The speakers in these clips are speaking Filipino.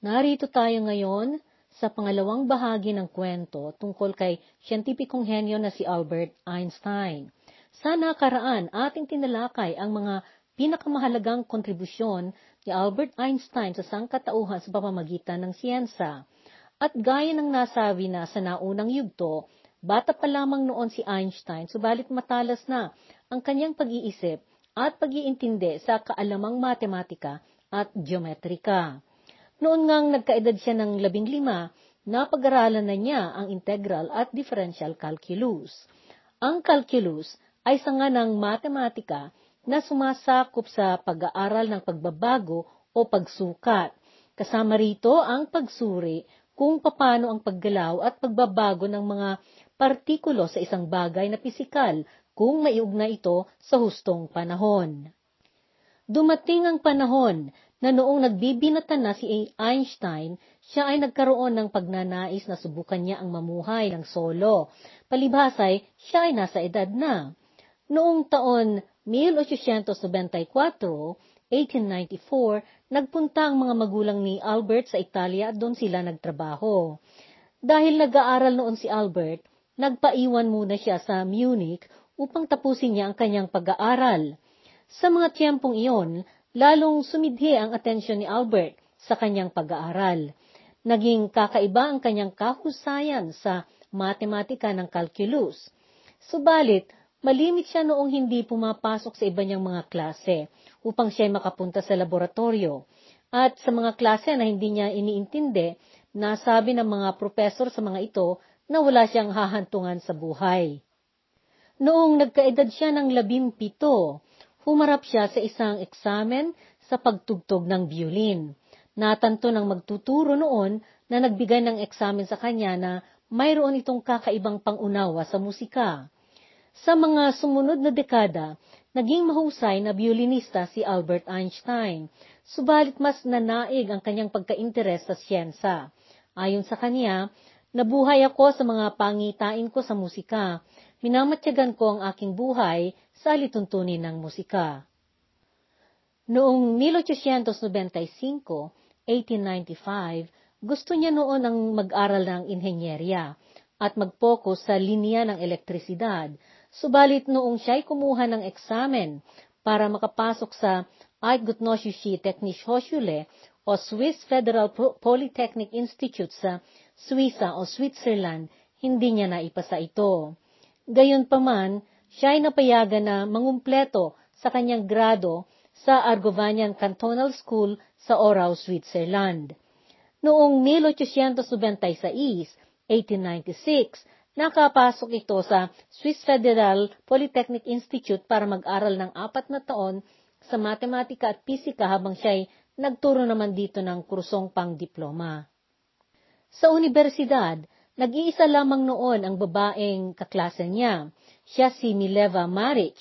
Narito tayo ngayon sa pangalawang bahagi ng kwento tungkol kay siyentipikong henyo na si Albert Einstein. Sa nakaraan, ating tinalakay ang mga pinakamahalagang kontribusyon ni Albert Einstein sa sangkatauhan sa pamamagitan ng siyensa. At gaya ng nasabi na sa naunang yugto, bata pa lamang noon si Einstein, subalit matalas na ang kanyang pag-iisip at pag-iintindi sa kaalamang matematika at geometrika. Noon ngang nagkaedad siya ng labing lima, napag-aralan na niya ang integral at differential calculus. Ang calculus ay sanga ng matematika na sumasakop sa pag-aaral ng pagbabago o pagsukat. Kasama rito ang pagsuri kung paano ang paggalaw at pagbabago ng mga partikulo sa isang bagay na pisikal kung maiugna ito sa hustong panahon. Dumating ang panahon na noong nagbibinatan na si Einstein, siya ay nagkaroon ng pagnanais na subukan niya ang mamuhay ng solo. Palibhasay, siya ay nasa edad na. Noong taon 1894, 1894, nagpunta ang mga magulang ni Albert sa Italia at doon sila nagtrabaho. Dahil nag-aaral noon si Albert, nagpaiwan muna siya sa Munich upang tapusin niya ang kanyang pag-aaral. Sa mga tiyempong iyon, lalong sumidhi ang atensyon ni Albert sa kanyang pag-aaral. Naging kakaiba ang kanyang kahusayan sa matematika ng calculus. Subalit, malimit siya noong hindi pumapasok sa iba niyang mga klase upang siya makapunta sa laboratorio. At sa mga klase na hindi niya iniintindi, nasabi ng mga profesor sa mga ito na wala siyang hahantungan sa buhay. Noong nagkaedad siya ng labimpito, humarap siya sa isang eksamen sa pagtugtog ng violin. Natanto ng magtuturo noon na nagbigay ng eksamen sa kanya na mayroon itong kakaibang pangunawa sa musika. Sa mga sumunod na dekada, naging mahusay na violinista si Albert Einstein, subalit mas nanaig ang kanyang pagka-interes sa siyensa. Ayon sa kanya, nabuhay ako sa mga pangitain ko sa musika. Minamatyagan ko ang aking buhay sa lituntunin ng musika. Noong 1895, 1895, gusto niya noon ang mag-aral ng inhenyerya at mag-focus sa linya ng elektrisidad, subalit noong siya'y kumuha ng eksamen para makapasok sa Eidgenossische Technische Hochschule o Swiss Federal Polytechnic Institute sa Suiza o Switzerland, hindi niya naipasa ito. Gayunpaman, siya ay napayagan na mangumpleto sa kanyang grado sa Argovanian Cantonal School sa Orau, Switzerland. Noong 1896, 1896, nakapasok ito sa Swiss Federal Polytechnic Institute para mag-aral ng apat na taon sa matematika at pisika habang siya ay nagturo naman dito ng kursong pang-diploma. Sa universidad, nag-iisa lamang noon ang babaeng kaklase niya, siya si Mileva Maric,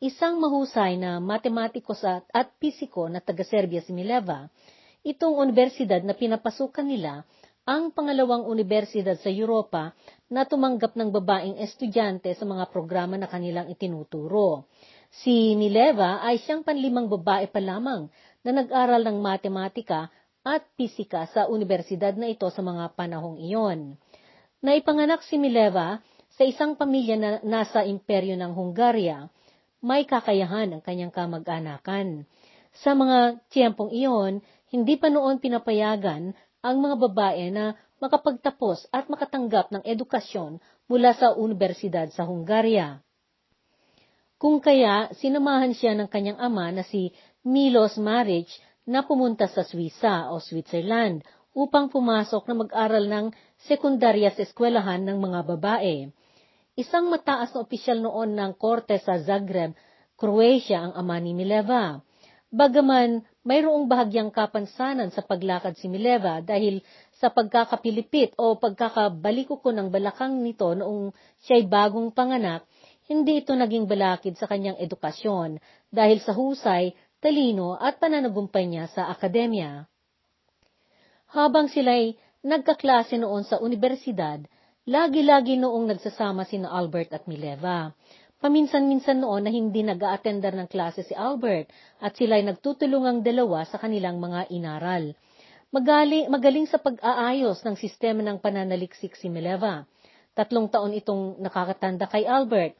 isang mahusay na matematiko at pisiko na taga-Serbia si Mileva. Itong universidad na pinapasukan nila ang pangalawang universidad sa Europa na tumanggap ng babaeng estudyante sa mga programa na kanilang itinuturo. Si Mileva ay siyang panlimang babae pa lamang na nag-aral ng matematika at pisika sa universidad na ito sa mga panahong iyon. Naipanganak si Mileva sa isang pamilya na nasa imperyo ng Hungaria, may kakayahan ang kanyang kamag-anakan. Sa mga tiyempong iyon, hindi pa noon pinapayagan ang mga babae na makapagtapos at makatanggap ng edukasyon mula sa universidad sa Hungaria. Kung kaya, sinamahan siya ng kanyang ama na si Milos Maric na pumunta sa Suiza o Switzerland upang pumasok na mag-aral ng sekundarya sa eskwelahan ng mga babae. Isang mataas na opisyal noon ng korte sa Zagreb, Croatia ang ama ni Mileva. Bagaman mayroong bahagyang kapansanan sa paglakad si Mileva dahil sa pagkakapilipit o pagkakabaliko ko ng balakang nito noong siya'y bagong panganak, hindi ito naging balakid sa kanyang edukasyon dahil sa husay, talino at pananagumpay niya sa akademya. Habang sila'y nagkaklase noon sa universidad, Lagi-lagi noong nagsasama sina Albert at Mileva. Paminsan-minsan noon na hindi nag aatendar ng klase si Albert at sila'y nagtutulungang dalawa sa kanilang mga inaral. Magaling, magaling sa pag-aayos ng sistema ng pananaliksik si Mileva. Tatlong taon itong nakakatanda kay Albert.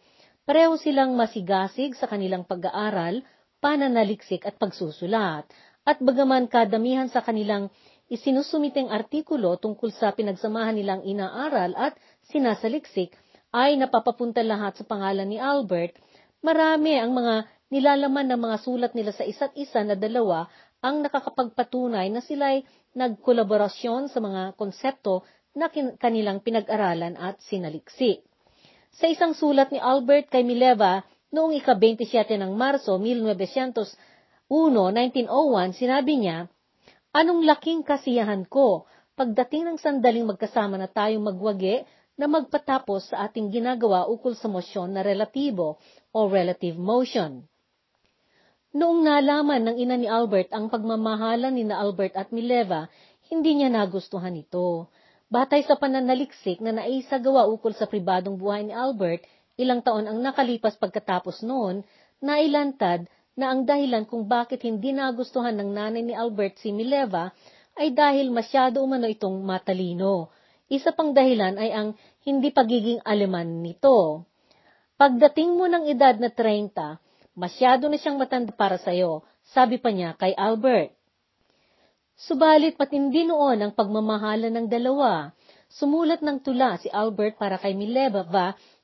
Pareho silang masigasig sa kanilang pag-aaral, pananaliksik at pagsusulat. At bagaman kadamihan sa kanilang isinusumiteng artikulo tungkol sa pinagsamahan nilang inaaral at sinasaliksik ay napapapunta lahat sa pangalan ni Albert, marami ang mga nilalaman ng mga sulat nila sa isa't isa na dalawa ang nakakapagpatunay na sila'y nagkolaborasyon sa mga konsepto na kanilang pinag-aralan at sinaliksi. Sa isang sulat ni Albert kay Mileva noong ika-27 ng Marso 1901, 1901, sinabi niya, Anong laking kasiyahan ko pagdating ng sandaling magkasama na tayong magwagi na magpatapos sa ating ginagawa ukol sa mosyon na relatibo o relative motion. Noong nalaman ng ina ni Albert ang pagmamahalan ni na Albert at Mileva, hindi niya nagustuhan ito. Batay sa pananaliksik na naisagawa ukol sa pribadong buhay ni Albert, ilang taon ang nakalipas pagkatapos noon, nailantad na ang dahilan kung bakit hindi nagustuhan ng nanay ni Albert si Mileva ay dahil masyado umano itong matalino. Isa pang dahilan ay ang hindi pagiging aleman nito. Pagdating mo ng edad na 30, Masyado na siyang matanda para sa'yo, sabi pa niya kay Albert. Subalit matindi noon ang pagmamahala ng dalawa. Sumulat ng tula si Albert para kay Mileva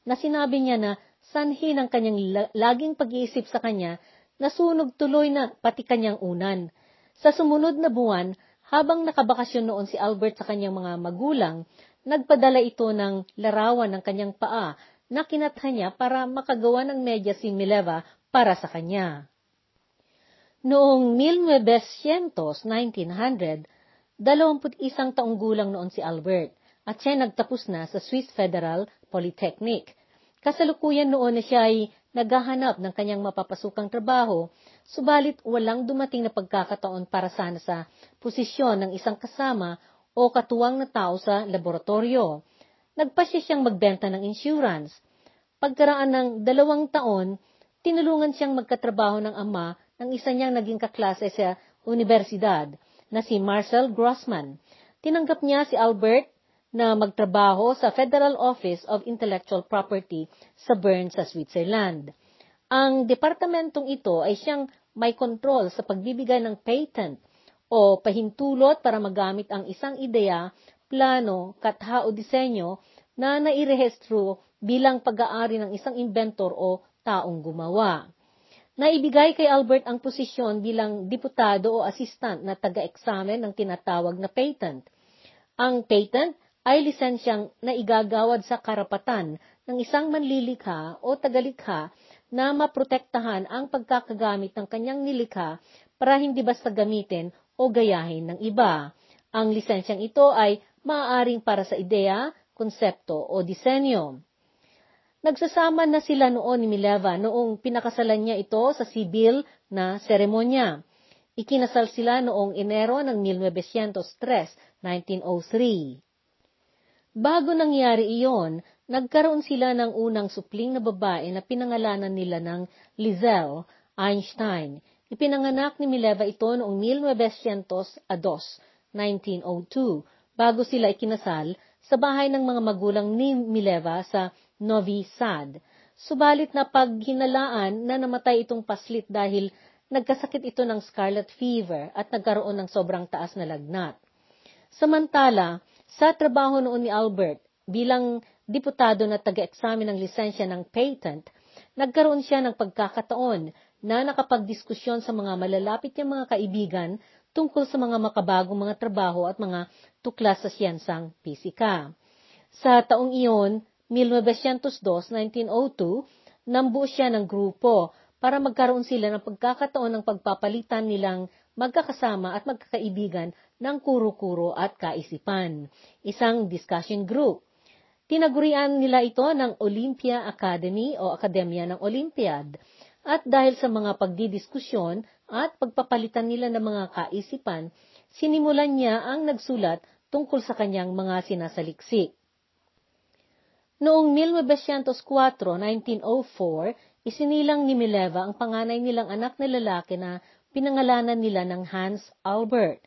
na sinabi niya na sanhi ng kanyang laging pag-iisip sa kanya na sunog tuloy na pati kanyang unan. Sa sumunod na buwan, habang nakabakasyon noon si Albert sa kanyang mga magulang, nagpadala ito ng larawan ng kanyang paa na kinatha niya para makagawa ng medya si Mileva para sa kanya. Noong 1900, 1900, 21 taong gulang noon si Albert at siya nagtapos na sa Swiss Federal Polytechnic. Kasalukuyan noon na siya ay naghahanap ng kanyang mapapasukang trabaho, subalit walang dumating na pagkakataon para sana sa posisyon ng isang kasama o katuwang na tao sa laboratorio. Nagpasya siyang magbenta ng insurance. Pagkaraan ng dalawang taon, tinulungan siyang magkatrabaho ng ama ng isa niyang naging kaklase sa universidad na si Marcel Grossman. Tinanggap niya si Albert na magtrabaho sa Federal Office of Intellectual Property sa Bern sa Switzerland. Ang departamentong ito ay siyang may kontrol sa pagbibigay ng patent o pahintulot para magamit ang isang ideya, plano, katha o disenyo na nairehestro bilang pag-aari ng isang inventor o taong gumawa. Naibigay kay Albert ang posisyon bilang diputado o assistant na taga-eksamen ng tinatawag na patent. Ang patent ay lisensyang naigagawad sa karapatan ng isang manlilikha o tagalikha na maprotektahan ang pagkakagamit ng kanyang nilikha para hindi basta gamitin o gayahin ng iba. Ang lisensyang ito ay maaaring para sa ideya, konsepto o disenyo. Nagsasama na sila noon ni Mileva noong pinakasalan niya ito sa sibil na seremonya. Ikinasal sila noong Enero ng 1903, 1903. Bago nangyari iyon, nagkaroon sila ng unang supling na babae na pinangalanan nila ng Lizelle Einstein. Ipinanganak ni Mileva ito noong 1902, 1902, bago sila ikinasal sa bahay ng mga magulang ni Mileva sa Novi Sad. Subalit na paghinalaan na namatay itong paslit dahil nagkasakit ito ng scarlet fever at nagkaroon ng sobrang taas na lagnat. Samantala, sa trabaho noon ni Albert bilang diputado na taga-examine ng lisensya ng patent, nagkaroon siya ng pagkakataon na nakapagdiskusyon sa mga malalapit niyang mga kaibigan tungkol sa mga makabagong mga trabaho at mga tuklas sa siyensang pisika. Sa taong iyon, 1902-1902, nambuo siya ng grupo para magkaroon sila ng pagkakataon ng pagpapalitan nilang magkakasama at magkakaibigan ng kuro-kuro at kaisipan, isang discussion group. Tinagurian nila ito ng Olympia Academy o Akademya ng Olympiad. At dahil sa mga pagdidiskusyon at pagpapalitan nila ng mga kaisipan, sinimulan niya ang nagsulat tungkol sa kanyang mga sinasaliksik. Noong 1904, 1904, isinilang ni Mileva ang panganay nilang anak na lalaki na pinangalanan nila ng Hans Albert.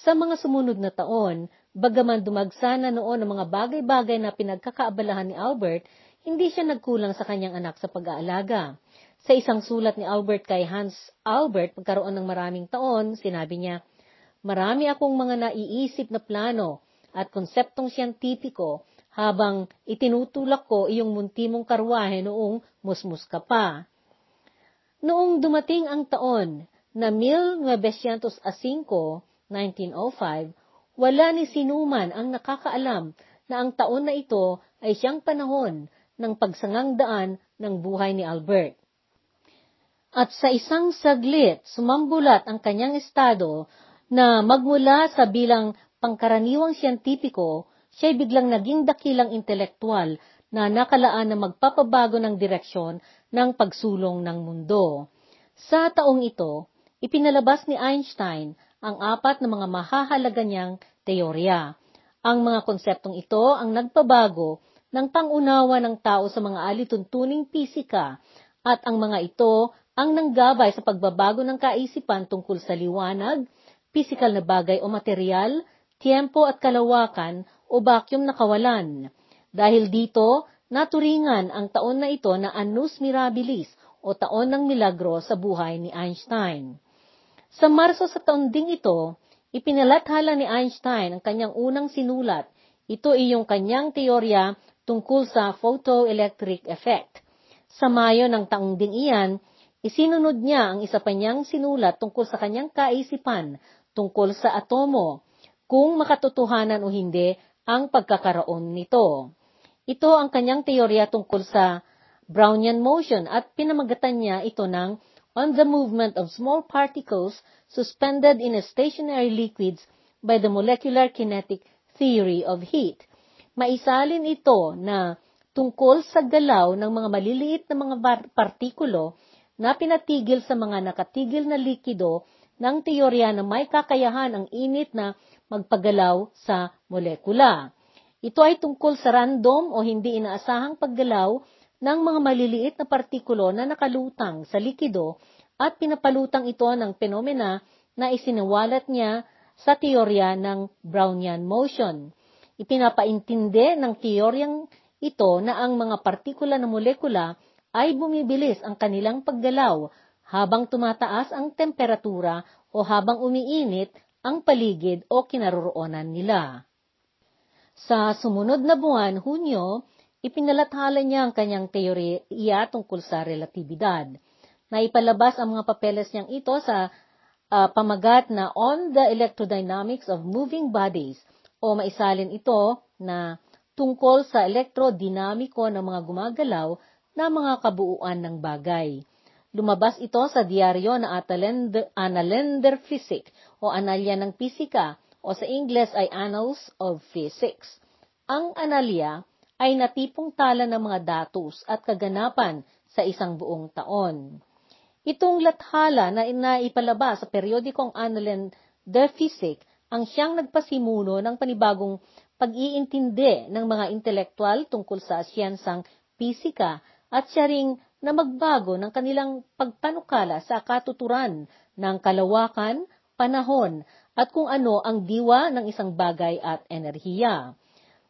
Sa mga sumunod na taon, bagaman dumagsa na noon ang mga bagay-bagay na pinagkakaabalahan ni Albert, hindi siya nagkulang sa kanyang anak sa pag-aalaga. Sa isang sulat ni Albert kay Hans Albert, pagkaroon ng maraming taon, sinabi niya, Marami akong mga naiisip na plano at konseptong siyentipiko habang itinutulak ko iyong munti mong karwahe noong musmus ka pa. Noong dumating ang taon na 1905, 1905, wala ni sinuman ang nakakaalam na ang taon na ito ay siyang panahon ng pagsangang daan ng buhay ni Albert. At sa isang saglit, sumambulat ang kanyang estado na magmula sa bilang pangkaraniwang siyentipiko, siya'y biglang naging dakilang intelektual na nakalaan na magpapabago ng direksyon ng pagsulong ng mundo. Sa taong ito, ipinalabas ni Einstein ang apat na mga mahahalaga niyang teorya. Ang mga konseptong ito ang nagpabago ng pangunawa ng tao sa mga alituntuning pisika at ang mga ito ang nanggabay sa pagbabago ng kaisipan tungkol sa liwanag, pisikal na bagay o material, tiempo at kalawakan o vacuum na kawalan. Dahil dito, naturingan ang taon na ito na Annus Mirabilis o taon ng milagro sa buhay ni Einstein. Sa Marso sa taon ding ito, ipinalathala ni Einstein ang kanyang unang sinulat. Ito ay yung kanyang teorya tungkol sa photoelectric effect. Sa Mayo ng taong ding iyan, isinunod niya ang isa pa niyang sinulat tungkol sa kanyang kaisipan tungkol sa atomo, kung makatotohanan o hindi ang pagkakaroon nito. Ito ang kanyang teorya tungkol sa Brownian motion at pinamagatan niya ito ng On the Movement of Small Particles Suspended in Stationary Liquids by the Molecular Kinetic Theory of Heat. Maisalin ito na tungkol sa galaw ng mga maliliit na mga partikulo na pinatigil sa mga nakatigil na likido ng teorya na may kakayahan ang init na magpagalaw sa molekula. Ito ay tungkol sa random o hindi inaasahang paggalaw ng mga maliliit na partikulo na nakalutang sa likido at pinapalutang ito ng penomena na isinawalat niya sa teorya ng Brownian motion. Ipinapaintindi ng teoryang ito na ang mga partikula na molekula ay bumibilis ang kanilang paggalaw habang tumataas ang temperatura o habang umiinit ang paligid o kinaroroonan nila. Sa sumunod na buwan, Hunyo, ipinalathala niya ang kanyang teorya tungkol sa relatibidad. Naipalabas ang mga papeles niyang ito sa uh, pamagat na On the Electrodynamics of Moving Bodies o maisalin ito na tungkol sa elektrodinamiko ng mga gumagalaw na mga kabuuan ng bagay. Lumabas ito sa diaryo na Annalender Physic o Analya ng Pisika o sa Ingles ay Annals of Physics. Ang analya ay natipong tala ng mga datos at kaganapan sa isang buong taon. Itong lathala na inaipalabas sa periodikong Annalen Physic ang siyang nagpasimuno ng panibagong pag-iintindi ng mga intelektual tungkol sa siyansang pisika at siya ring na magbago ng kanilang pagpanukala sa katuturan ng kalawakan, panahon, at kung ano ang diwa ng isang bagay at enerhiya.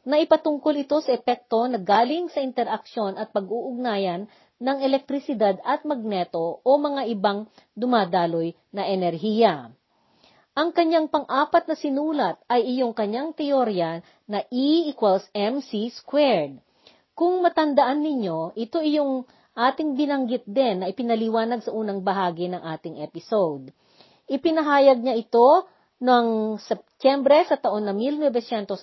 Naipatungkol ito sa epekto na galing sa interaksyon at pag-uugnayan ng elektrisidad at magneto o mga ibang dumadaloy na enerhiya. Ang kanyang pang-apat na sinulat ay iyong kanyang teorya na E equals mc squared. Kung matandaan ninyo, ito iyong ating binanggit din na ipinaliwanag sa unang bahagi ng ating episode. Ipinahayag niya ito noong Setyembre sa taon na 1905,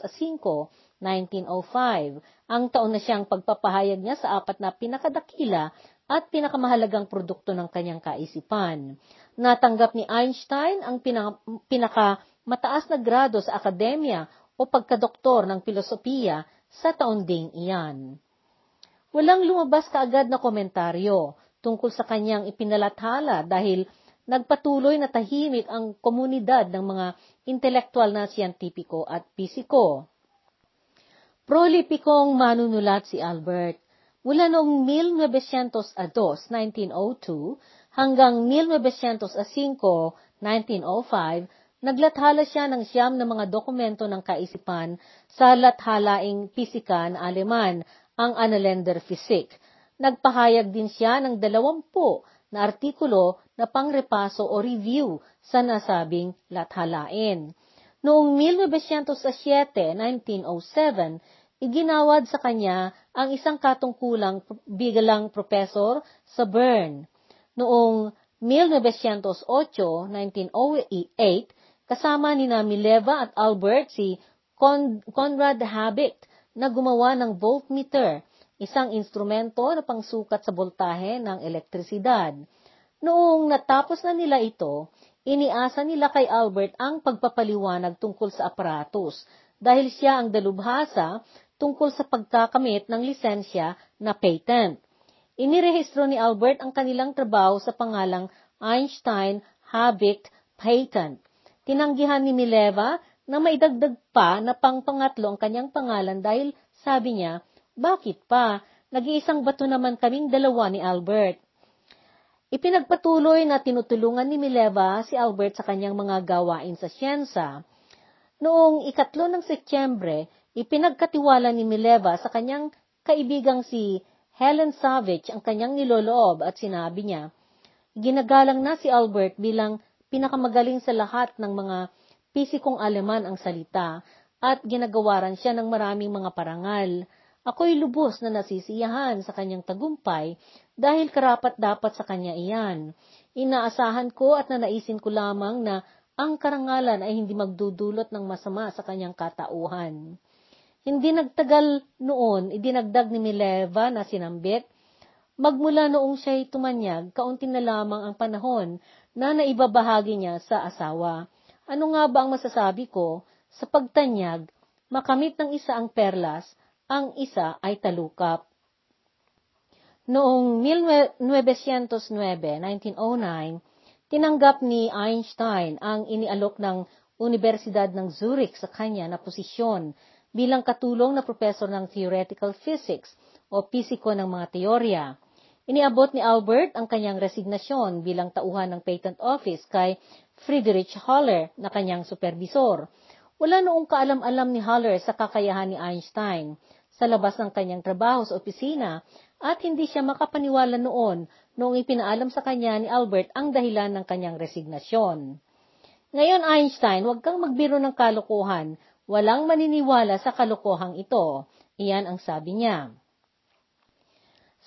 1905, ang taon na siyang pagpapahayag niya sa apat na pinakadakila at pinakamahalagang produkto ng kanyang kaisipan. Natanggap ni Einstein ang pinakamataas na grado sa akademya o pagkadoktor ng filosofiya sa taon ding iyan. Walang lumabas kaagad na komentaryo tungkol sa kanyang ipinalathala dahil nagpatuloy na tahimik ang komunidad ng mga intelektual na siyentipiko at pisiko. Prolipikong manunulat si Albert. Mula noong 1902, 1902 hanggang 1905, 1905, naglathala siya ng siyam na mga dokumento ng kaisipan sa lathalaing pisika na Aleman, ang Annalender Physik. Nagpahayag din siya ng dalawampu na artikulo na pangrepaso o review sa nasabing lathalain. Noong 1907, 1907, iginawad sa kanya ang isang katungkulang bigalang profesor sa Bern. Noong 1908, 1908, kasama ni Mileva at Albert si Con- Conrad Habit na gumawa ng voltmeter, isang instrumento na pangsukat sa voltahe ng elektrisidad. Noong natapos na nila ito, iniasa nila kay Albert ang pagpapaliwanag tungkol sa aparatus dahil siya ang dalubhasa tungkol sa pagkakamit ng lisensya na patent. Inirehistro ni Albert ang kanilang trabaho sa pangalang Einstein-Habit Patent Tinanggihan ni Mileva na maidagdag pa na pangpangatlo ang kanyang pangalan dahil sabi niya, bakit pa? Nag-iisang bato naman kaming dalawa ni Albert. Ipinagpatuloy na tinutulungan ni Mileva si Albert sa kanyang mga gawain sa siyensa. Noong ikatlo ng Setyembre, ipinagkatiwala ni Mileva sa kanyang kaibigang si Helen Savage ang kanyang niloloob at sinabi niya, ginagalang na si Albert bilang pinakamagaling sa lahat ng mga pisikong Aleman ang salita at ginagawaran siya ng maraming mga parangal. Ako'y lubos na nasisiyahan sa kanyang tagumpay dahil karapat dapat sa kanya iyan. Inaasahan ko at nanaisin ko lamang na ang karangalan ay hindi magdudulot ng masama sa kanyang katauhan. Hindi nagtagal noon, idinagdag ni Mileva na sinambit, magmula noong siya'y tumanyag, kaunti na lamang ang panahon na naibabahagi niya sa asawa. Ano nga ba ang masasabi ko? Sa pagtanyag, makamit ng isa ang perlas, ang isa ay talukap. Noong 1909, 1909, tinanggap ni Einstein ang inialok ng Universidad ng Zurich sa kanya na posisyon bilang katulong na profesor ng theoretical physics o pisiko ng mga teorya. Iniabot ni Albert ang kanyang resignasyon bilang tauhan ng patent office kay Friedrich Haller na kanyang supervisor. Wala noong kaalam-alam ni Haller sa kakayahan ni Einstein sa labas ng kanyang trabaho sa opisina at hindi siya makapaniwala noon noong ipinaalam sa kanya ni Albert ang dahilan ng kanyang resignasyon. Ngayon Einstein, huwag kang magbiro ng kalokohan. Walang maniniwala sa kalokohang ito. Iyan ang sabi niya.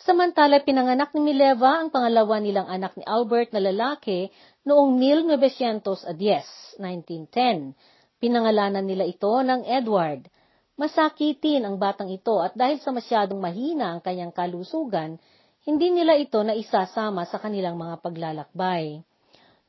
Samantala, pinanganak ni Mileva ang pangalawa nilang anak ni Albert na lalaki noong 1910, 1910. Pinangalanan nila ito ng Edward. Masakitin ang batang ito at dahil sa masyadong mahina ang kanyang kalusugan, hindi nila ito na isasama sa kanilang mga paglalakbay.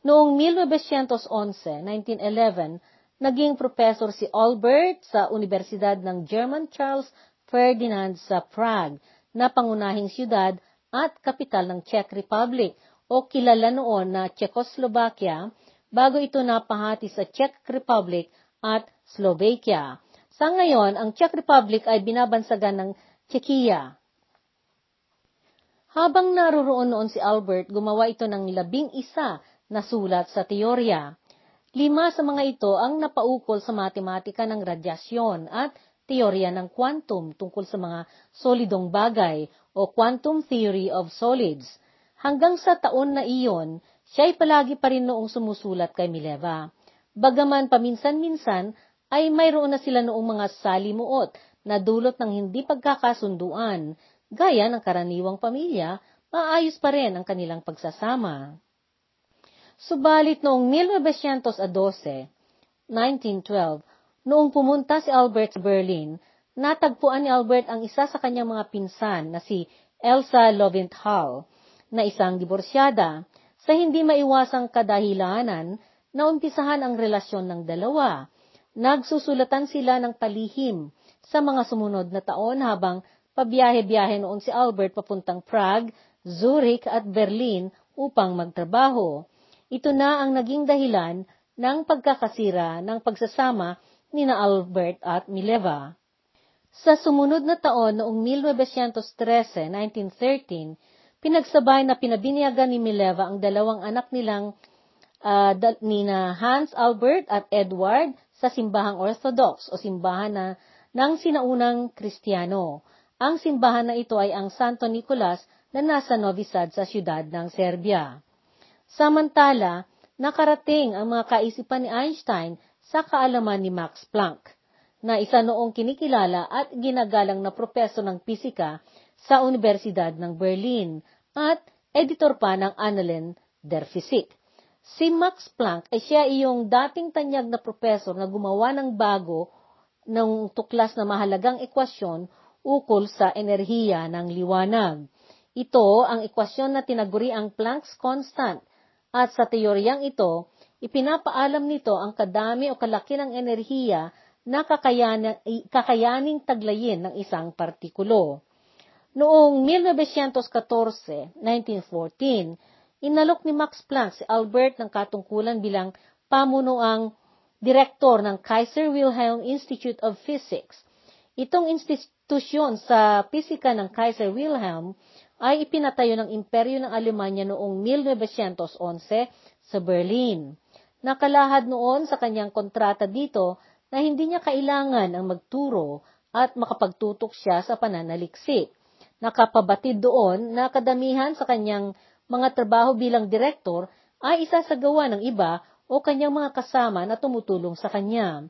Noong 1911, 1911, naging professor si Albert sa Universidad ng German Charles Ferdinand sa Prague na pangunahing siyudad at kapital ng Czech Republic o kilala noon na Czechoslovakia bago ito napahati sa Czech Republic at Slovakia. Sa ngayon, ang Czech Republic ay binabansagan ng Czechia. Habang naroroon noon si Albert, gumawa ito ng labing isa na sulat sa teorya. Lima sa mga ito ang napaukol sa matematika ng radyasyon at teorya ng quantum tungkol sa mga solidong bagay o quantum theory of solids. Hanggang sa taon na iyon, siya ay palagi pa rin noong sumusulat kay Mileva. Bagaman paminsan-minsan ay mayroon na sila noong mga salimuot na dulot ng hindi pagkakasunduan, gaya ng karaniwang pamilya, maayos pa rin ang kanilang pagsasama. Subalit noong 1912, 1912, Noong pumunta si Albert sa Berlin, natagpuan ni Albert ang isa sa kanyang mga pinsan na si Elsa Loventhal, na isang diborsyada. Sa hindi maiwasang kadahilanan, naumpisahan ang relasyon ng dalawa. Nagsusulatan sila ng palihim sa mga sumunod na taon habang pabiyahe-biyahe noon si Albert papuntang Prague, Zurich at Berlin upang magtrabaho. Ito na ang naging dahilan ng pagkakasira ng pagsasama ni na Albert at Mileva. Sa sumunod na taon noong 1913, 1913, pinagsabay na pinabinyagan ni Mileva ang dalawang anak nilang uh, ni na Hans Albert at Edward sa simbahang Orthodox o simbahan na ng sinaunang Kristiyano. Ang simbahan na ito ay ang Santo Nicolas na nasa Novi Sad sa siyudad ng Serbia. Samantala, nakarating ang mga kaisipan ni Einstein sa kaalaman ni Max Planck, na isa noong kinikilala at ginagalang na propeso ng pisika sa Universidad ng Berlin at editor pa ng Annalen der Physik. Si Max Planck ay siya iyong dating tanyag na profesor na gumawa ng bago ng tuklas na mahalagang ekwasyon ukol sa enerhiya ng liwanag. Ito ang ekwasyon na tinaguri ang Planck's constant at sa teoryang ito, ipinapaalam nito ang kadami o kalaki ng enerhiya na kakayaning taglayin ng isang partikulo. Noong 1914, 1914, inalok ni Max Planck si Albert ng katungkulan bilang pamunuang direktor ng Kaiser Wilhelm Institute of Physics. Itong institusyon sa pisika ng Kaiser Wilhelm ay ipinatayo ng Imperyo ng Alemanya noong 1911 sa Berlin. Nakalahad noon sa kanyang kontrata dito na hindi niya kailangan ang magturo at makapagtutok siya sa pananaliksik. Nakapabatid doon na kadamihan sa kanyang mga trabaho bilang direktor ay isasagawa ng iba o kanyang mga kasama na tumutulong sa kanya.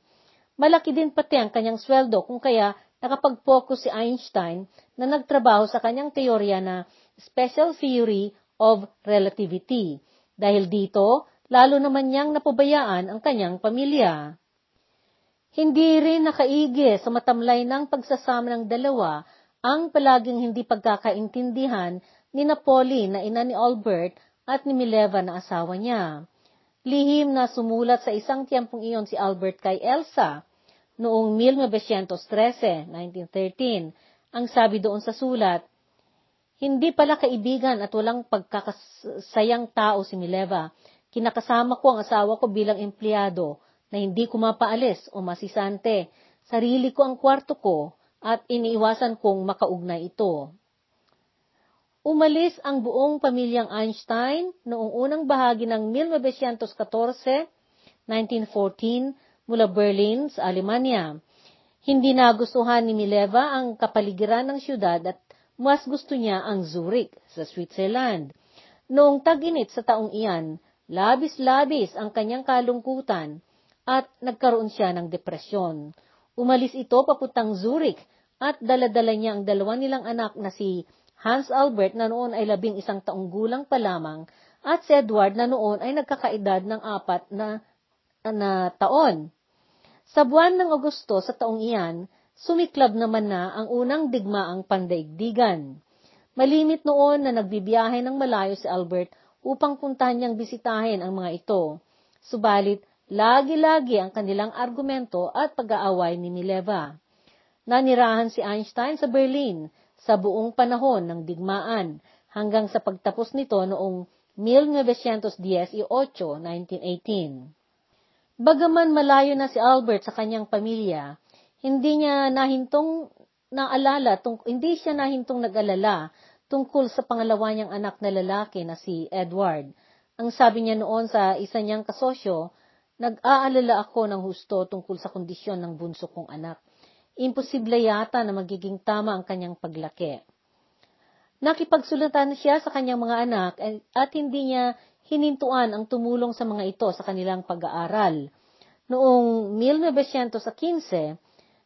Malaki din pati ang kanyang sweldo kung kaya nakapag-focus si Einstein na nagtrabaho sa kanyang teorya na Special Theory of Relativity. Dahil dito, lalo naman niyang napabayaan ang kanyang pamilya. Hindi rin nakaigi sa matamlay ng pagsasama ng dalawa ang palaging hindi pagkakaintindihan ni Napoli na ina ni Albert at ni Mileva na asawa niya. Lihim na sumulat sa isang tiyampong iyon si Albert kay Elsa noong 1913, 1913. Ang sabi doon sa sulat, Hindi pala kaibigan at walang pagkakasayang tao si Mileva. Kinakasama ko ang asawa ko bilang empleyado na hindi ko mapaalis o masisante. Sarili ko ang kwarto ko at iniiwasan kong makaugnay ito. Umalis ang buong pamilyang Einstein noong unang bahagi ng 1914, 1914 mula Berlin sa Alemanya. Hindi nagustuhan ni Mileva ang kapaligiran ng syudad at mas gusto niya ang Zurich sa Switzerland. Noong tag-init sa taong iyan, labis-labis ang kanyang kalungkutan at nagkaroon siya ng depresyon. Umalis ito papuntang Zurich at daladala niya ang dalawa nilang anak na si Hans Albert na noon ay labing isang taong gulang pa lamang at si Edward na noon ay nagkakaedad ng apat na, na taon. Sa buwan ng Agosto sa taong iyan, sumiklab naman na ang unang digmaang pandaigdigan. Malimit noon na nagbibiyahe ng malayo si Albert upang puntahan niyang bisitahin ang mga ito. Subalit, lagi-lagi ang kanilang argumento at pag-aaway ni Mileva. Nanirahan si Einstein sa Berlin sa buong panahon ng digmaan hanggang sa pagtapos nito noong 1918, 1918. Bagaman malayo na si Albert sa kanyang pamilya, hindi niya nahintong naalala, tung, hindi siya nahintong nag-alala tungkol sa pangalawa niyang anak na lalaki na si Edward. Ang sabi niya noon sa isa niyang kasosyo, nag-aalala ako ng husto tungkol sa kondisyon ng bunso kong anak imposible yata na magiging tama ang kanyang paglaki. Nakipagsulatan siya sa kanyang mga anak at hindi niya hinintuan ang tumulong sa mga ito sa kanilang pag-aaral. Noong 1915,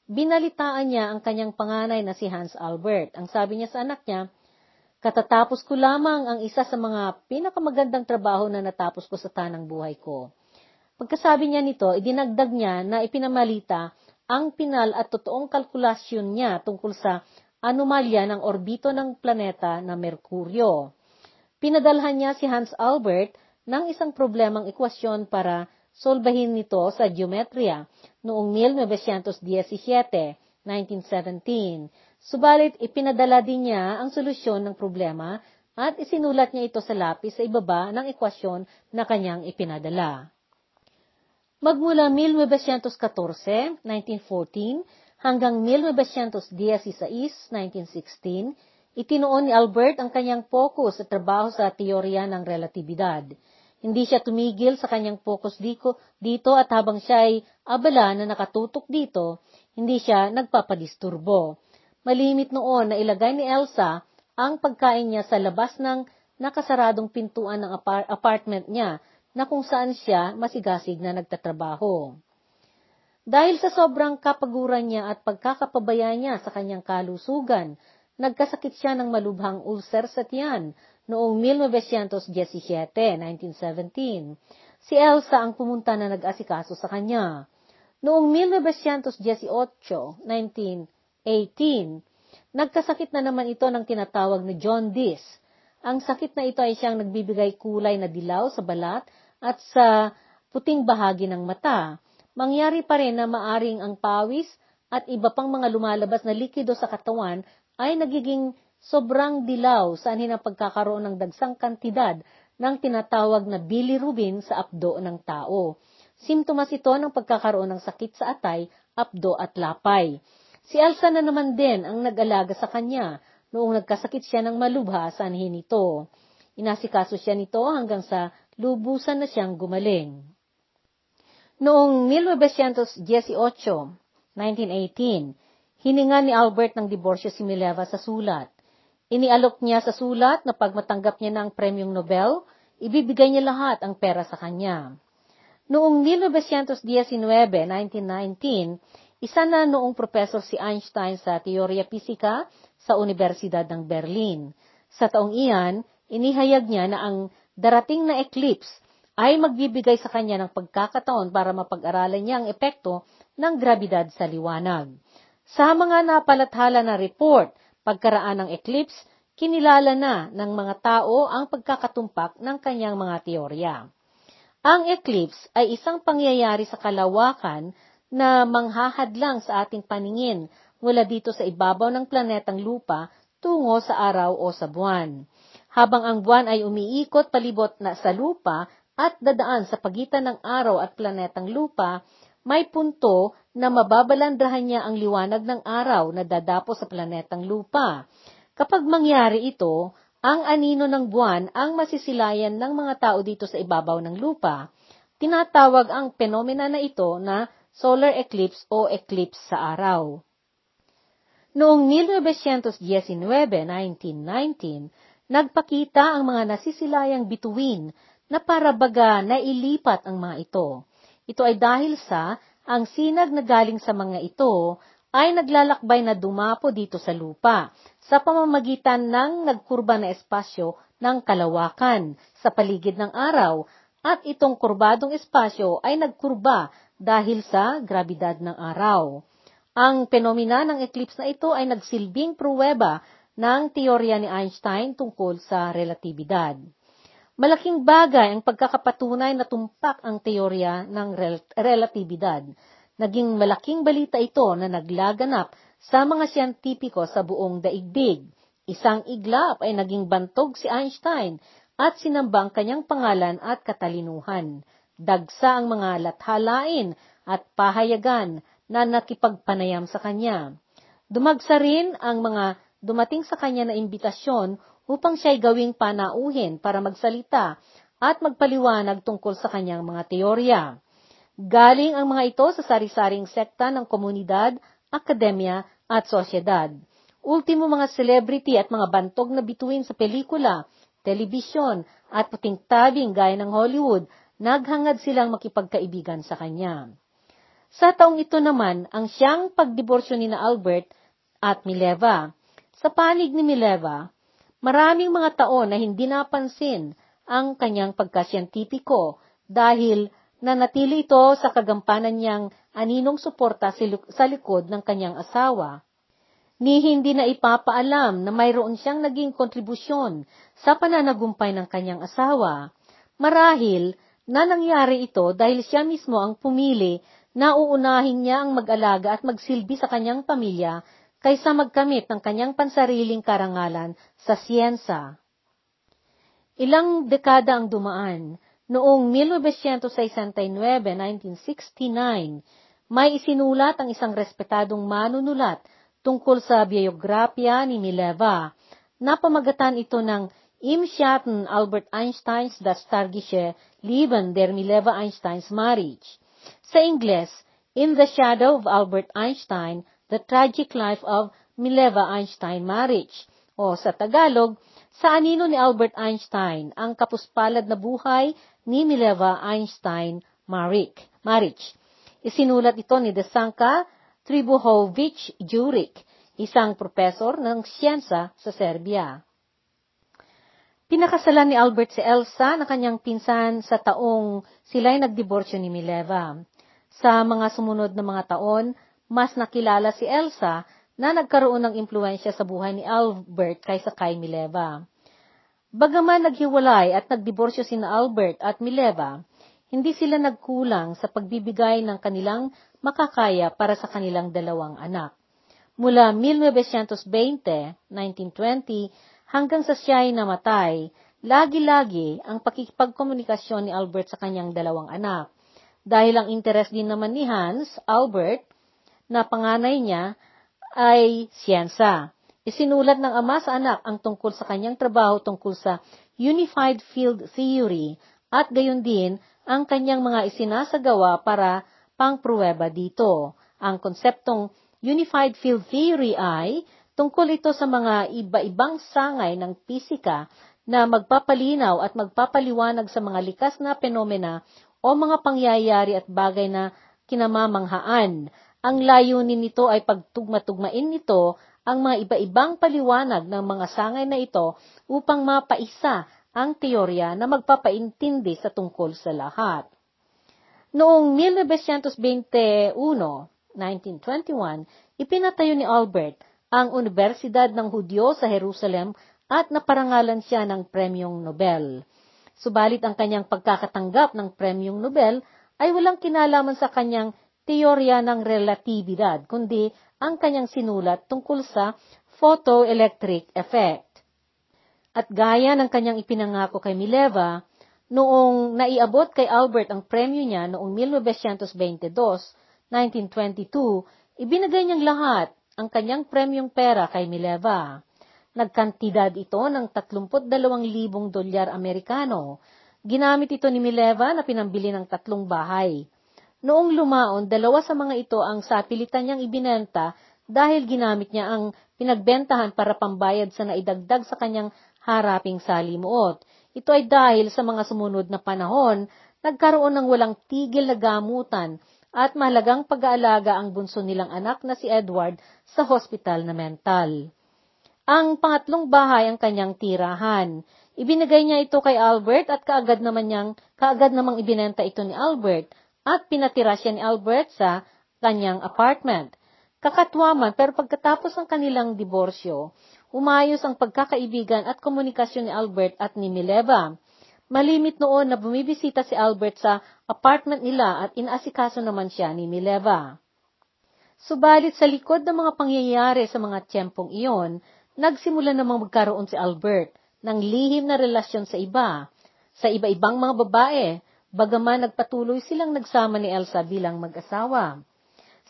binalitaan niya ang kanyang panganay na si Hans Albert. Ang sabi niya sa anak niya, Katatapos ko lamang ang isa sa mga pinakamagandang trabaho na natapos ko sa tanang buhay ko. Pagkasabi niya nito, idinagdag niya na ipinamalita ang pinal at totoong kalkulasyon niya tungkol sa anomalya ng orbito ng planeta na Merkuryo. Pinadalhan niya si Hans Albert ng isang problemang ekwasyon para solbahin nito sa geometria noong 1917, 1917. Subalit ipinadala din niya ang solusyon ng problema at isinulat niya ito sa lapis sa ibaba ng ekwasyon na kanyang ipinadala. Magmula 1914, 1914 hanggang 1916, 1916, itinuon ni Albert ang kanyang focus sa trabaho sa teorya ng relatibidad. Hindi siya tumigil sa kanyang focus dito, dito at habang siya ay abala na nakatutok dito, hindi siya nagpapadisturbo. Malimit noon na ilagay ni Elsa ang pagkain niya sa labas ng nakasaradong pintuan ng apar- apartment niya na kung saan siya masigasig na nagtatrabaho. Dahil sa sobrang kapaguran niya at pagkakapabaya niya sa kanyang kalusugan, nagkasakit siya ng malubhang ulcer sa tiyan noong 1917, 1917. Si Elsa ang pumunta na nag-asikaso sa kanya. Noong 1918, 1918, nagkasakit na naman ito ng tinatawag na jaundice. Ang sakit na ito ay siyang nagbibigay kulay na dilaw sa balat at sa puting bahagi ng mata. Mangyari pa rin na maaring ang pawis at iba pang mga lumalabas na likido sa katawan ay nagiging sobrang dilaw sa anhin ang pagkakaroon ng dagsang kantidad ng tinatawag na bilirubin sa apdo ng tao. Simptomas ito ng pagkakaroon ng sakit sa atay, apdo at lapay. Si Elsa na naman din ang nag-alaga sa kanya noong nagkasakit siya ng malubha sa anhin nito. Inasikaso siya nito hanggang sa lubusan na siyang gumaling. Noong 1918, 1918, hininga ni Albert ng diborsyo si Mileva sa sulat. Inialok niya sa sulat na pag matanggap niya ng premyong Nobel, ibibigay niya lahat ang pera sa kanya. Noong 1919, 1919, isa na noong professor si Einstein sa teorya pisika sa Universidad ng Berlin. Sa taong iyan, inihayag niya na ang darating na eclipse ay magbibigay sa kanya ng pagkakataon para mapag-aralan niya ang epekto ng grabidad sa liwanag. Sa mga napalathala na report, pagkaraan ng eclipse, kinilala na ng mga tao ang pagkakatumpak ng kanyang mga teorya. Ang eclipse ay isang pangyayari sa kalawakan na manghahadlang sa ating paningin mula dito sa ibabaw ng planetang lupa tungo sa araw o sa buwan. Habang ang buwan ay umiikot palibot na sa lupa at dadaan sa pagitan ng araw at planetang lupa, may punto na mababalandrahan niya ang liwanag ng araw na dadapo sa planetang lupa. Kapag mangyari ito, ang anino ng buwan ang masisilayan ng mga tao dito sa ibabaw ng lupa. Tinatawag ang penomena na ito na solar eclipse o eclipse sa araw. Noong 1919, 1919, nagpakita ang mga nasisilayang bituin na parabaga na ilipat ang mga ito. Ito ay dahil sa ang sinag na galing sa mga ito ay naglalakbay na dumapo dito sa lupa sa pamamagitan ng nagkurba na espasyo ng kalawakan sa paligid ng araw at itong kurbadong espasyo ay nagkurba dahil sa grabidad ng araw. Ang penomena ng eclipse na ito ay nagsilbing pruweba ng teorya ni Einstein tungkol sa relatibidad. Malaking bagay ang pagkakapatunay na tumpak ang teorya ng rel- relatibidad. Naging malaking balita ito na naglaganap sa mga siyentipiko sa buong daigdig. Isang iglap ay naging bantog si Einstein at sinamba ang kanyang pangalan at katalinuhan. Dagsa ang mga lathalain at pahayagan na nakipagpanayam sa kanya. Dumagsa rin ang mga dumating sa kanya na imbitasyon upang siya'y gawing panauhin para magsalita at magpaliwanag tungkol sa kanyang mga teorya. Galing ang mga ito sa sari-saring sekta ng komunidad, akademya at sosyedad. Ultimo mga celebrity at mga bantog na bituin sa pelikula, telebisyon at puting tabing gaya ng Hollywood, naghangad silang makipagkaibigan sa kanya. Sa taong ito naman, ang siyang pagdiborsyo ni na Albert at Mileva. Sa panig ni Mileva, Maraming mga taon na hindi napansin ang kanyang pagkasyentipiko dahil nanatili ito sa kagampanan niyang aninong suporta sa likod ng kanyang asawa. Ni hindi na ipapaalam na mayroon siyang naging kontribusyon sa pananagumpay ng kanyang asawa. Marahil na nangyari ito dahil siya mismo ang pumili na uunahin niya ang mag-alaga at magsilbi sa kanyang pamilya kaysa magkamit ng kanyang pansariling karangalan sa siyensa. Ilang dekada ang dumaan. Noong 1969-1969, may isinulat ang isang respetadong manunulat tungkol sa biografya ni Mileva. Napamagatan ito ng Im Schatten Albert Einsteins das Stargische Leben der Mileva Einstein's Marriage. Sa Ingles, In the Shadow of Albert Einstein, The Tragic Life of Mileva Einstein Marriage. O sa Tagalog, Sa anino ni Albert Einstein, ang kapuspalad na buhay ni Mileva Einstein Marriage. Isinulat ito ni Desanka Tribuhovich Juric, isang profesor ng siyensa sa Serbia. Pinakasalan ni Albert si Elsa na kanyang pinsan sa taong sila'y nagdiborsyo ni Mileva. Sa mga sumunod na mga taon, mas nakilala si Elsa na nagkaroon ng impluensya sa buhay ni Albert kaysa kay Mileva. Bagaman naghiwalay at nagdiborsyo sina Albert at Mileva, hindi sila nagkulang sa pagbibigay ng kanilang makakaya para sa kanilang dalawang anak. Mula 1920, 1920, hanggang sa siya ay namatay, lagi-lagi ang pakikipagkomunikasyon ni Albert sa kanyang dalawang anak. Dahil ang interes din naman ni Hans, Albert, na panganay niya, ay siyensa. Isinulat ng ama sa anak ang tungkol sa kanyang trabaho tungkol sa Unified Field Theory at gayon din ang kanyang mga isinasagawa para pangpruweba dito. Ang konseptong Unified Field Theory ay Tungkol ito sa mga iba-ibang sangay ng pisika na magpapalinaw at magpapaliwanag sa mga likas na penomena o mga pangyayari at bagay na kinamamanghaan. Ang layunin nito ay pagtugma-tugmain nito ang mga iba-ibang paliwanag ng mga sangay na ito upang mapaisa ang teorya na magpapaintindi sa tungkol sa lahat. Noong 1921, 1921, ipinatayo ni Albert ang Universidad ng Hudyo sa Jerusalem at naparangalan siya ng Premyong Nobel. Subalit ang kanyang pagkakatanggap ng Premyong Nobel ay walang kinalaman sa kanyang teorya ng relatibidad, kundi ang kanyang sinulat tungkol sa photoelectric effect. At gaya ng kanyang ipinangako kay Mileva, noong naiabot kay Albert ang premyo niya noong 1922, 1922, ibinigay niyang lahat ang kanyang premyong pera kay Mileva. Nagkantidad ito ng 32,000 dolyar Amerikano. Ginamit ito ni Mileva na pinambili ng tatlong bahay. Noong lumaon, dalawa sa mga ito ang sapilitan niyang ibinenta dahil ginamit niya ang pinagbentahan para pambayad sa naidagdag sa kanyang haraping salimuot. Ito ay dahil sa mga sumunod na panahon, nagkaroon ng walang tigil na gamutan at mahalagang pag-aalaga ang bunso nilang anak na si Edward sa hospital na mental. Ang pangatlong bahay ang kanyang tirahan. Ibinigay niya ito kay Albert at kaagad naman niyang, kaagad namang ibinenta ito ni Albert at pinatira siya ni Albert sa kanyang apartment. Kakatwaman pero pagkatapos ng kanilang diborsyo, umayos ang pagkakaibigan at komunikasyon ni Albert at ni Mileva. Malimit noon na bumibisita si Albert sa apartment nila at inaasikaso naman siya ni Mileva. Subalit sa likod ng mga pangyayari sa mga tiyempong iyon, nagsimula namang magkaroon si Albert ng lihim na relasyon sa iba, sa iba-ibang mga babae, bagaman nagpatuloy silang nagsama ni Elsa bilang mag-asawa.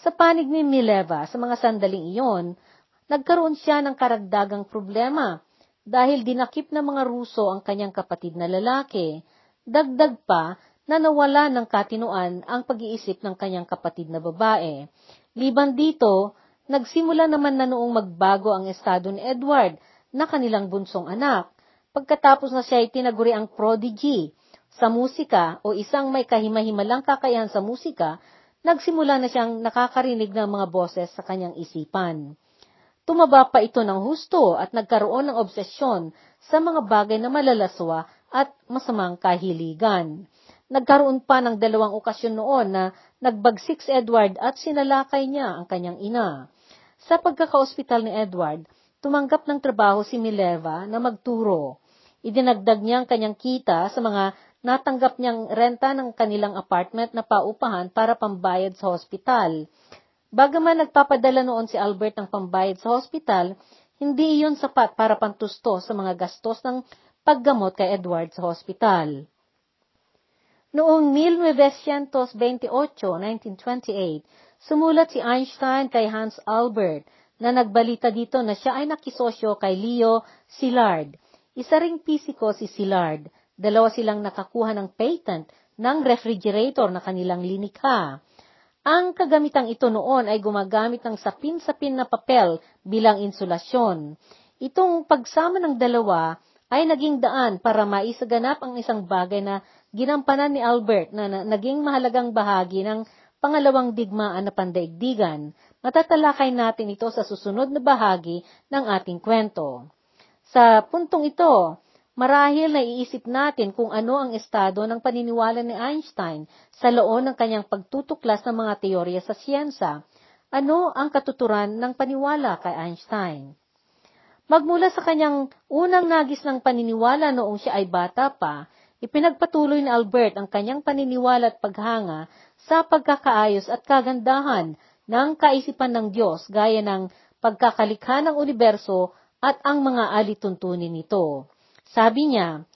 Sa panig ni Mileva sa mga sandaling iyon, nagkaroon siya ng karagdagang problema dahil dinakip ng mga Ruso ang kanyang kapatid na lalaki. Dagdag pa na nawala ng katinuan ang pag-iisip ng kanyang kapatid na babae. Liban dito, nagsimula naman na noong magbago ang estado ni Edward na kanilang bunsong anak. Pagkatapos na siya ay tinaguri ang prodigy sa musika o isang may kahimahimalang kakayahan sa musika, nagsimula na siyang nakakarinig ng mga boses sa kanyang isipan. Tumaba pa ito ng husto at nagkaroon ng obsesyon sa mga bagay na malalaswa at masamang kahiligan. Nagkaroon pa ng dalawang okasyon noon na nagbagsik si Edward at sinalakay niya ang kanyang ina. Sa pagkakaospital ni Edward, tumanggap ng trabaho si Mileva na magturo. Idinagdag niya ang kanyang kita sa mga natanggap niyang renta ng kanilang apartment na paupahan para pambayad sa hospital. Bagaman nagpapadala noon si Albert ng pambayad sa hospital, hindi iyon sapat para pantusto sa mga gastos ng paggamot kay Edward sa hospital. Noong 1928, 1928, sumulat si Einstein kay Hans Albert na nagbalita dito na siya ay nakisosyo kay Leo Szilard. Isa ring pisiko si Szilard. Dalawa silang nakakuha ng patent ng refrigerator na kanilang linikha. Ang kagamitang ito noon ay gumagamit ng sapin-sapin na papel bilang insulasyon. Itong pagsama ng dalawa ay naging daan para maisaganap ang isang bagay na ginampanan ni Albert na, na naging mahalagang bahagi ng pangalawang digmaan na pandaigdigan. Matatalakay natin ito sa susunod na bahagi ng ating kwento. Sa puntong ito, Marahil naiisip natin kung ano ang estado ng paniniwala ni Einstein sa loob ng kanyang pagtutuklas ng mga teorya sa siyensa. Ano ang katuturan ng paniwala kay Einstein? Magmula sa kanyang unang nagis ng paniniwala noong siya ay bata pa, ipinagpatuloy ni Albert ang kanyang paniniwala at paghanga sa pagkakaayos at kagandahan ng kaisipan ng Diyos gaya ng pagkakalikha ng universo at ang mga alituntunin nito. Sabi niya,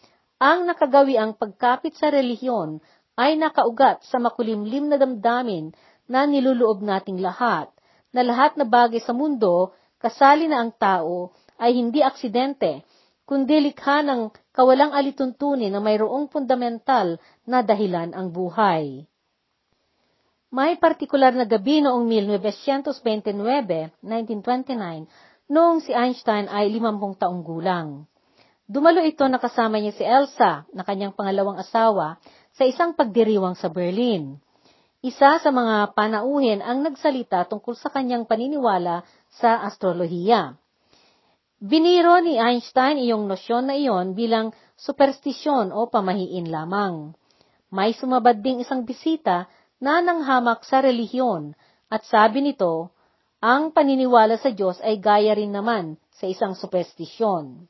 ang nakagawi ang pagkapit sa relihiyon ay nakaugat sa makulimlim na damdamin na niluloob nating lahat, na lahat na bagay sa mundo, kasali na ang tao, ay hindi aksidente, kundi likha ng kawalang alituntunin na mayroong fundamental na dahilan ang buhay. May partikular na gabi noong 1929, 1929, noong si Einstein ay 50 taong gulang. Dumalo ito na kasama niya si Elsa, na kanyang pangalawang asawa, sa isang pagdiriwang sa Berlin. Isa sa mga panauhin ang nagsalita tungkol sa kanyang paniniwala sa astrolohiya. Biniro ni Einstein iyong nosyon na iyon bilang superstisyon o pamahiin lamang. May sumabad ding isang bisita na nanghamak sa relihiyon at sabi nito, ang paniniwala sa Diyos ay gaya rin naman sa isang superstisyon.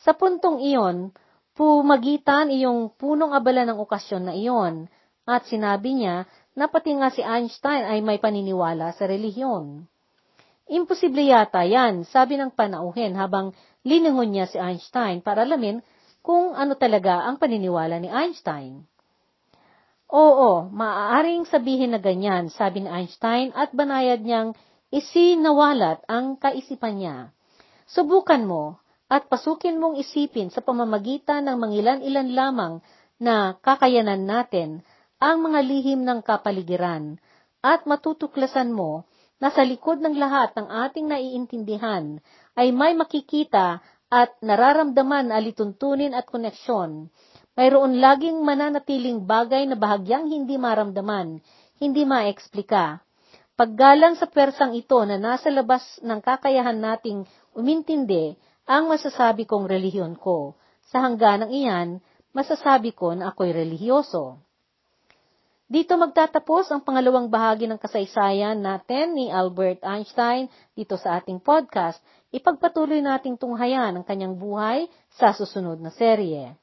Sa puntong iyon, pumagitan iyong punong abala ng okasyon na iyon, at sinabi niya na pati nga si Einstein ay may paniniwala sa relihiyon. Imposible yata yan, sabi ng panauhin habang liningon niya si Einstein para alamin kung ano talaga ang paniniwala ni Einstein. Oo, maaaring sabihin na ganyan, sabi ni Einstein at banayad niyang isinawalat ang kaisipan niya. Subukan mo, at pasukin mong isipin sa pamamagitan ng mangilan-ilan lamang na kakayanan natin ang mga lihim ng kapaligiran at matutuklasan mo na sa likod ng lahat ng ating naiintindihan ay may makikita at nararamdaman na alituntunin at koneksyon. Mayroon laging mananatiling bagay na bahagyang hindi maramdaman, hindi maeksplika. Paggalang sa persang ito na nasa labas ng kakayahan nating umintindi, ang masasabi kong relihiyon ko. Sa hangganang iyan, masasabi ko na ako'y relihiyoso. Dito magtatapos ang pangalawang bahagi ng kasaysayan natin ni Albert Einstein dito sa ating podcast. Ipagpatuloy nating tunghayan ang kanyang buhay sa susunod na serye.